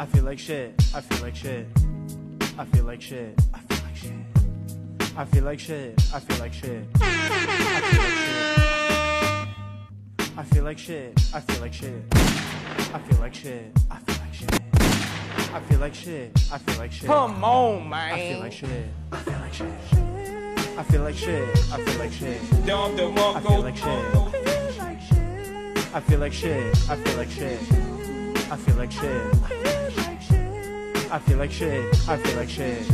I feel like shit. I feel like shit. I feel like shit. I feel like shit. I feel like shit. I feel like shit. I feel like shit. I feel like shit. I feel like shit. I feel like shit. I feel like shit. I feel like shit. Come on, man. I feel like shit. I feel like shit. I feel like shit. I feel like shit. Dump the I one feel like shit. I feel like shit. I feel like shit. I feel like shit. I feel like shit. I feel like shit.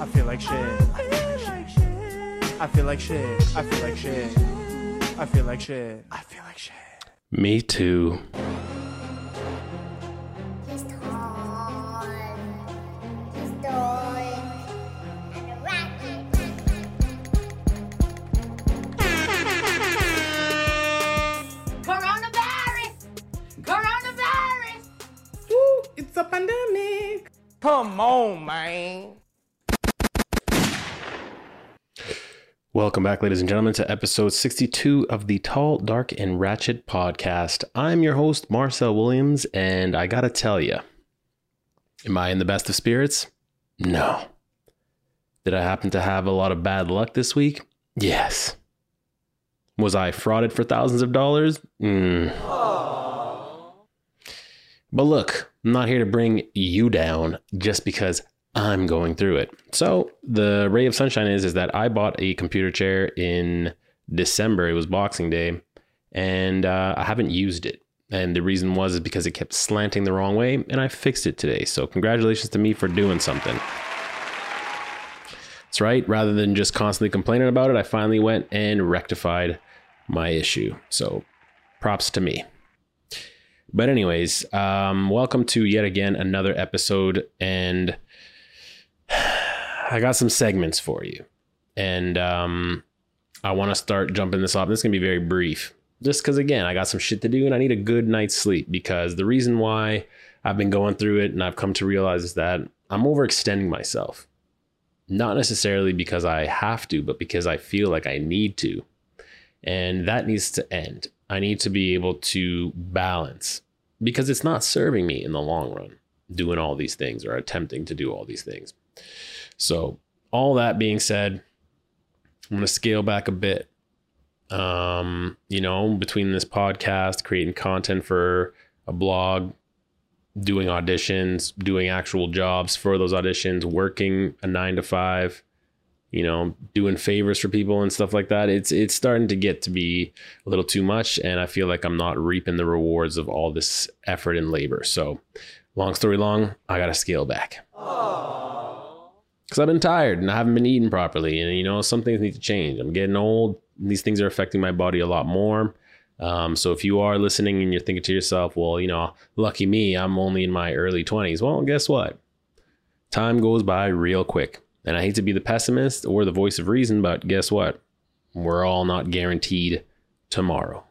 I feel like shit. I feel like shit. I feel like shit. I feel like shit. I feel like shit. Me too. Come on, man. Welcome back, ladies and gentlemen, to episode 62 of the Tall, Dark, and Ratchet podcast. I'm your host, Marcel Williams, and I gotta tell you, am I in the best of spirits? No. Did I happen to have a lot of bad luck this week? Yes. Was I frauded for thousands of dollars? Mm. But look, I'm not here to bring you down just because I'm going through it. So the ray of sunshine is is that I bought a computer chair in December. It was Boxing Day, and uh, I haven't used it. And the reason was is because it kept slanting the wrong way, and I fixed it today. So congratulations to me for doing something. That's right. Rather than just constantly complaining about it, I finally went and rectified my issue. So props to me. But anyways, um, welcome to yet again another episode, and I got some segments for you, and um, I want to start jumping this off. This is gonna be very brief, just because again I got some shit to do, and I need a good night's sleep. Because the reason why I've been going through it, and I've come to realize is that I'm overextending myself, not necessarily because I have to, but because I feel like I need to, and that needs to end. I need to be able to balance because it's not serving me in the long run doing all these things or attempting to do all these things. So, all that being said, I'm going to scale back a bit. Um, you know, between this podcast, creating content for a blog, doing auditions, doing actual jobs for those auditions, working a 9 to 5, you know, doing favors for people and stuff like that. It's it's starting to get to be a little too much and I feel like I'm not reaping the rewards of all this effort and labor. So, long story long, I got to scale back. Cuz I've been tired and I haven't been eating properly and you know, some things need to change. I'm getting old. These things are affecting my body a lot more. Um, so if you are listening and you're thinking to yourself, well, you know, lucky me, I'm only in my early 20s. Well, guess what? Time goes by real quick. And I hate to be the pessimist or the voice of reason, but guess what? We're all not guaranteed tomorrow.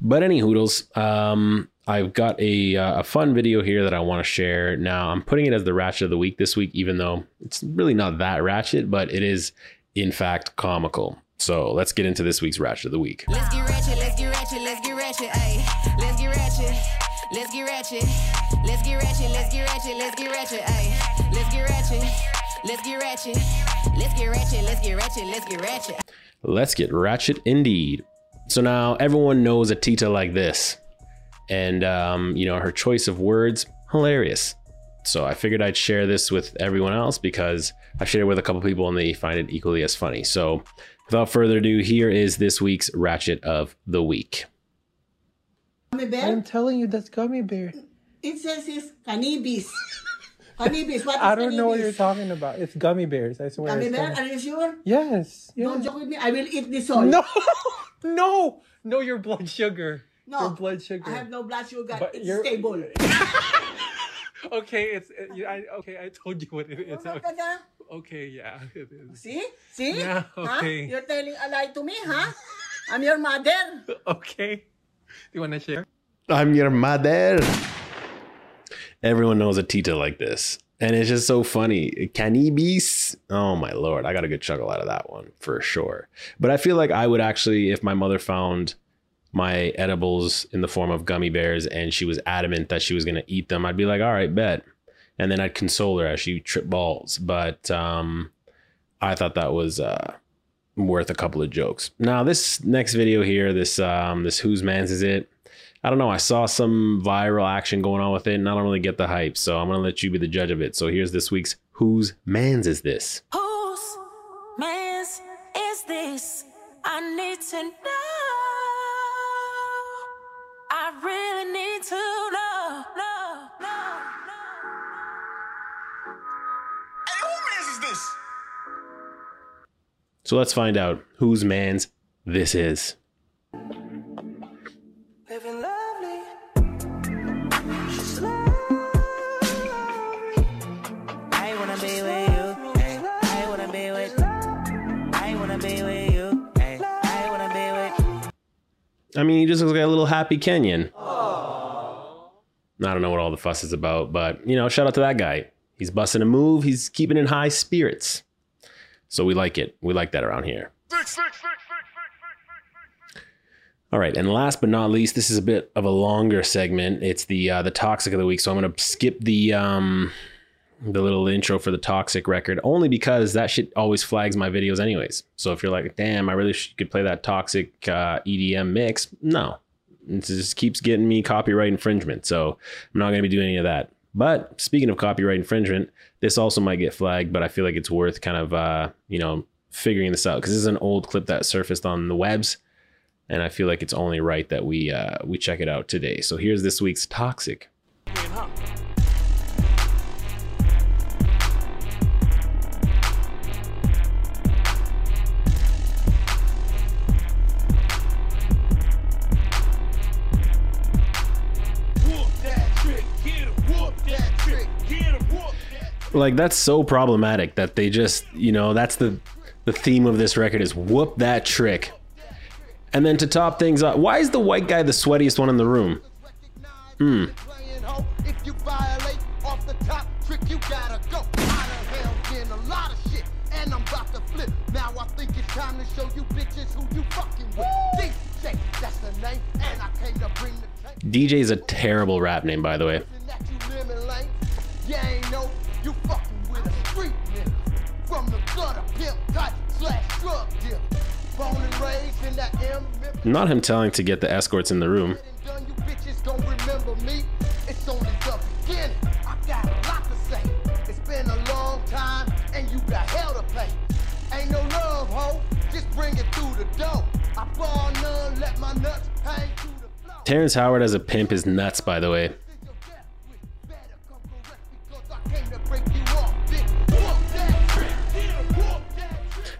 But any hoodles, um, I've got a uh, a fun video here that I want to share. Now I'm putting it as the ratchet of the week this week, even though it's really not that ratchet, but it is in fact comical. So let's get into this week's ratchet of the week. Let's get ratchet, let's get ratchet, let's get ratchet, ayy. Let's get ratchet, let's get ratchet, let's get ratchet, let's get ratchet, let's get ratchet, ayy. Let's get ratchet, let's get ratchet, let's get ratchet, let's get ratchet, let's get ratchet. Let's get ratchet indeed. So now everyone knows a Tita like this. And, um, you know, her choice of words, hilarious. So I figured I'd share this with everyone else because I've shared it with a couple people and they find it equally as funny. So without further ado, here is this week's ratchet of the week. Gummy bear? I'm telling you, that's gummy bear. It says it's cannabis. Cannabis. What is I don't know what you're talking about. It's gummy bears. I swear. Gummy it's bear? gummy- Are you sure? Yes. Don't joke with me. I will eat this all. No, no, no. Your blood sugar. No. Your blood sugar. I have no blood sugar. But it's you're- stable. Okay, it's. It, you- I, okay, I told you what it is. Look at that. Okay, yeah, it is. See? See? Yeah, Huh? okay. You're telling a lie to me, huh? I'm your mother. Okay. Do you want to share? I'm your mother. Everyone knows a Tita like this. And it's just so funny. Cannabis. Oh my lord. I got a good chuckle out of that one for sure. But I feel like I would actually, if my mother found my edibles in the form of gummy bears and she was adamant that she was going to eat them, I'd be like, all right, bet. And then I'd console her as she tripped balls. But um, I thought that was uh, worth a couple of jokes. Now, this next video here, this um, this whose man's is it? I don't know. I saw some viral action going on with it, and I don't really get the hype. So I'm gonna let you be the judge of it. So here's this week's whose man's is this? Whose man's is this? I need to know. I really need to know. know, know, Hey, who man's is this? So let's find out whose man's this is. I mean, he just looks like a little happy Kenyan. I don't know what all the fuss is about, but you know, shout out to that guy. He's busting a move. He's keeping in high spirits. So we like it. We like that around here. All right, and last but not least, this is a bit of a longer segment. It's the uh, the toxic of the week. So I'm gonna skip the um the little intro for the toxic record only because that shit always flags my videos anyways. So if you're like, damn, I really could play that toxic uh, EDM mix, no, it just keeps getting me copyright infringement. So I'm not gonna be doing any of that. But speaking of copyright infringement, this also might get flagged, but I feel like it's worth kind of uh, you know figuring this out because this is an old clip that surfaced on the webs and I feel like it's only right that we uh, we check it out today. So here's this week's toxic. Like that's so problematic that they just you know that's the the theme of this record is whoop that trick. And then to top things up, why is the white guy the sweatiest one in the room? Hmm. Now I think it's time to show you bitches who you fucking with. DJ, that's the name, and I came to bring the tank. DJ is a terrible rap name, by the way. You lemon lane. You ain't know you fucking with a street nigga. From the gutter, pimp type slash drug. Born and raised in that M. Not him telling to get the escorts in the room. Done, you bitches gon' remember me. It's only the beginning.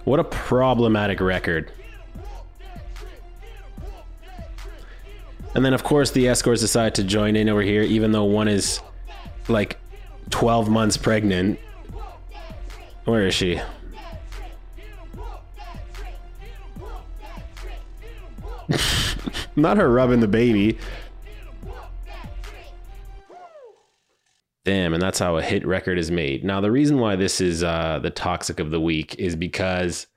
What a problematic record. And then, of course, the escorts decide to join in over here, even though one is like 12 months pregnant. Where is she? Not her rubbing the baby. Damn, and that's how a hit record is made. Now, the reason why this is uh, the toxic of the week is because,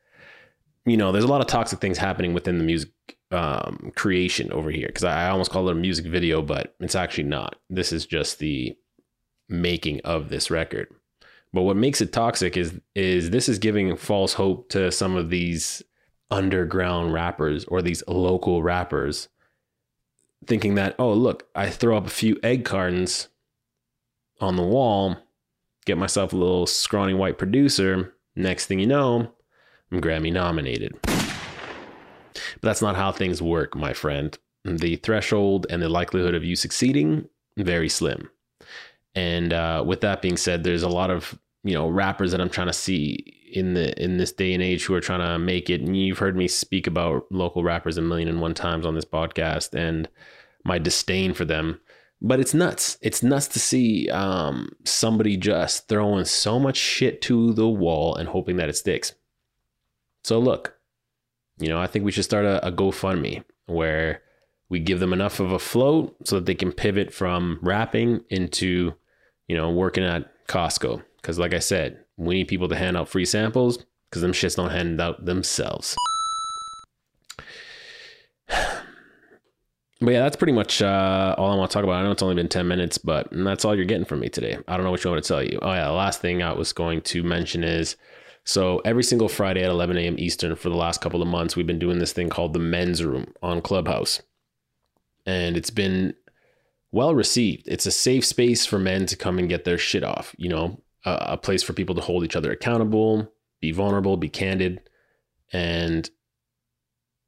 you know, there's a lot of toxic things happening within the music um, creation over here. Because I, almost call it a music video, but it's actually not. This is just the making of this record. But what makes it toxic is is this is giving false hope to some of these underground rappers or these local rappers, thinking that oh look, I throw up a few egg cartons on the wall, get myself a little scrawny white producer. Next thing you know, I'm Grammy nominated. But that's not how things work, my friend. The threshold and the likelihood of you succeeding very slim. And uh, with that being said, there's a lot of you know rappers that I'm trying to see in the in this day and age who are trying to make it. And you've heard me speak about local rappers a million and one times on this podcast and my disdain for them. But it's nuts. It's nuts to see um, somebody just throwing so much shit to the wall and hoping that it sticks. So look, you know, I think we should start a, a GoFundMe where we give them enough of a float so that they can pivot from rapping into, you know, working at Costco. Because, like I said, we need people to hand out free samples because them shits don't hand out themselves. but yeah, that's pretty much uh, all I want to talk about. I know it's only been 10 minutes, but that's all you're getting from me today. I don't know what you want to tell you. Oh, yeah, the last thing I was going to mention is so every single Friday at 11 a.m. Eastern for the last couple of months, we've been doing this thing called the men's room on Clubhouse. And it's been well received. It's a safe space for men to come and get their shit off, you know, a, a place for people to hold each other accountable, be vulnerable, be candid, and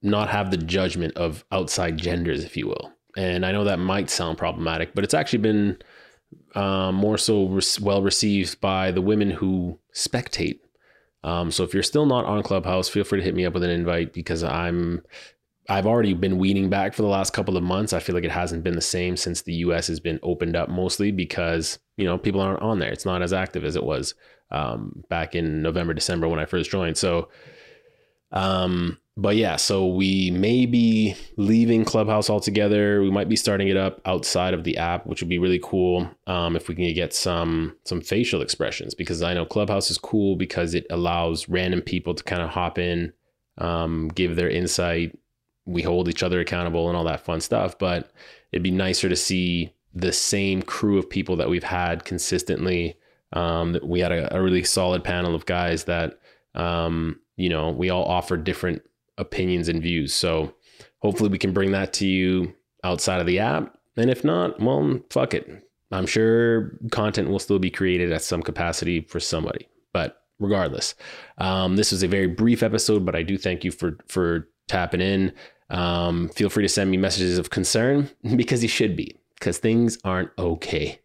not have the judgment of outside genders, if you will. And I know that might sound problematic, but it's actually been um, more so re- well received by the women who spectate. Um, so if you're still not on Clubhouse, feel free to hit me up with an invite because I'm I've already been weaning back for the last couple of months. I feel like it hasn't been the same since the US has been opened up mostly because, you know, people aren't on there. It's not as active as it was um, back in November, December when I first joined. So, um, but yeah, so we may be leaving Clubhouse altogether. We might be starting it up outside of the app, which would be really cool um, if we can get some some facial expressions. Because I know Clubhouse is cool because it allows random people to kind of hop in, um, give their insight. We hold each other accountable and all that fun stuff. But it'd be nicer to see the same crew of people that we've had consistently. Um, we had a, a really solid panel of guys that um, you know we all offer different opinions and views. So hopefully we can bring that to you outside of the app. And if not, well, fuck it. I'm sure content will still be created at some capacity for somebody. But regardless, um, this was a very brief episode, but I do thank you for for tapping in. Um, feel free to send me messages of concern because you should be, because things aren't okay.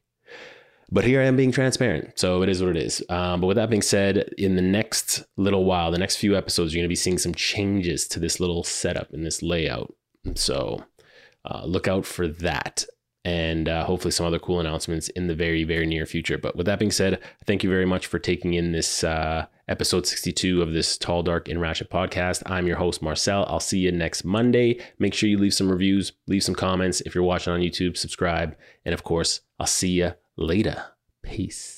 But here I am being transparent. So it is what it is. Um, but with that being said, in the next little while, the next few episodes, you're going to be seeing some changes to this little setup and this layout. So uh, look out for that. And uh, hopefully some other cool announcements in the very, very near future. But with that being said, thank you very much for taking in this uh, episode 62 of this Tall, Dark, and Ratchet podcast. I'm your host, Marcel. I'll see you next Monday. Make sure you leave some reviews, leave some comments. If you're watching on YouTube, subscribe. And of course, I'll see you later. Peace.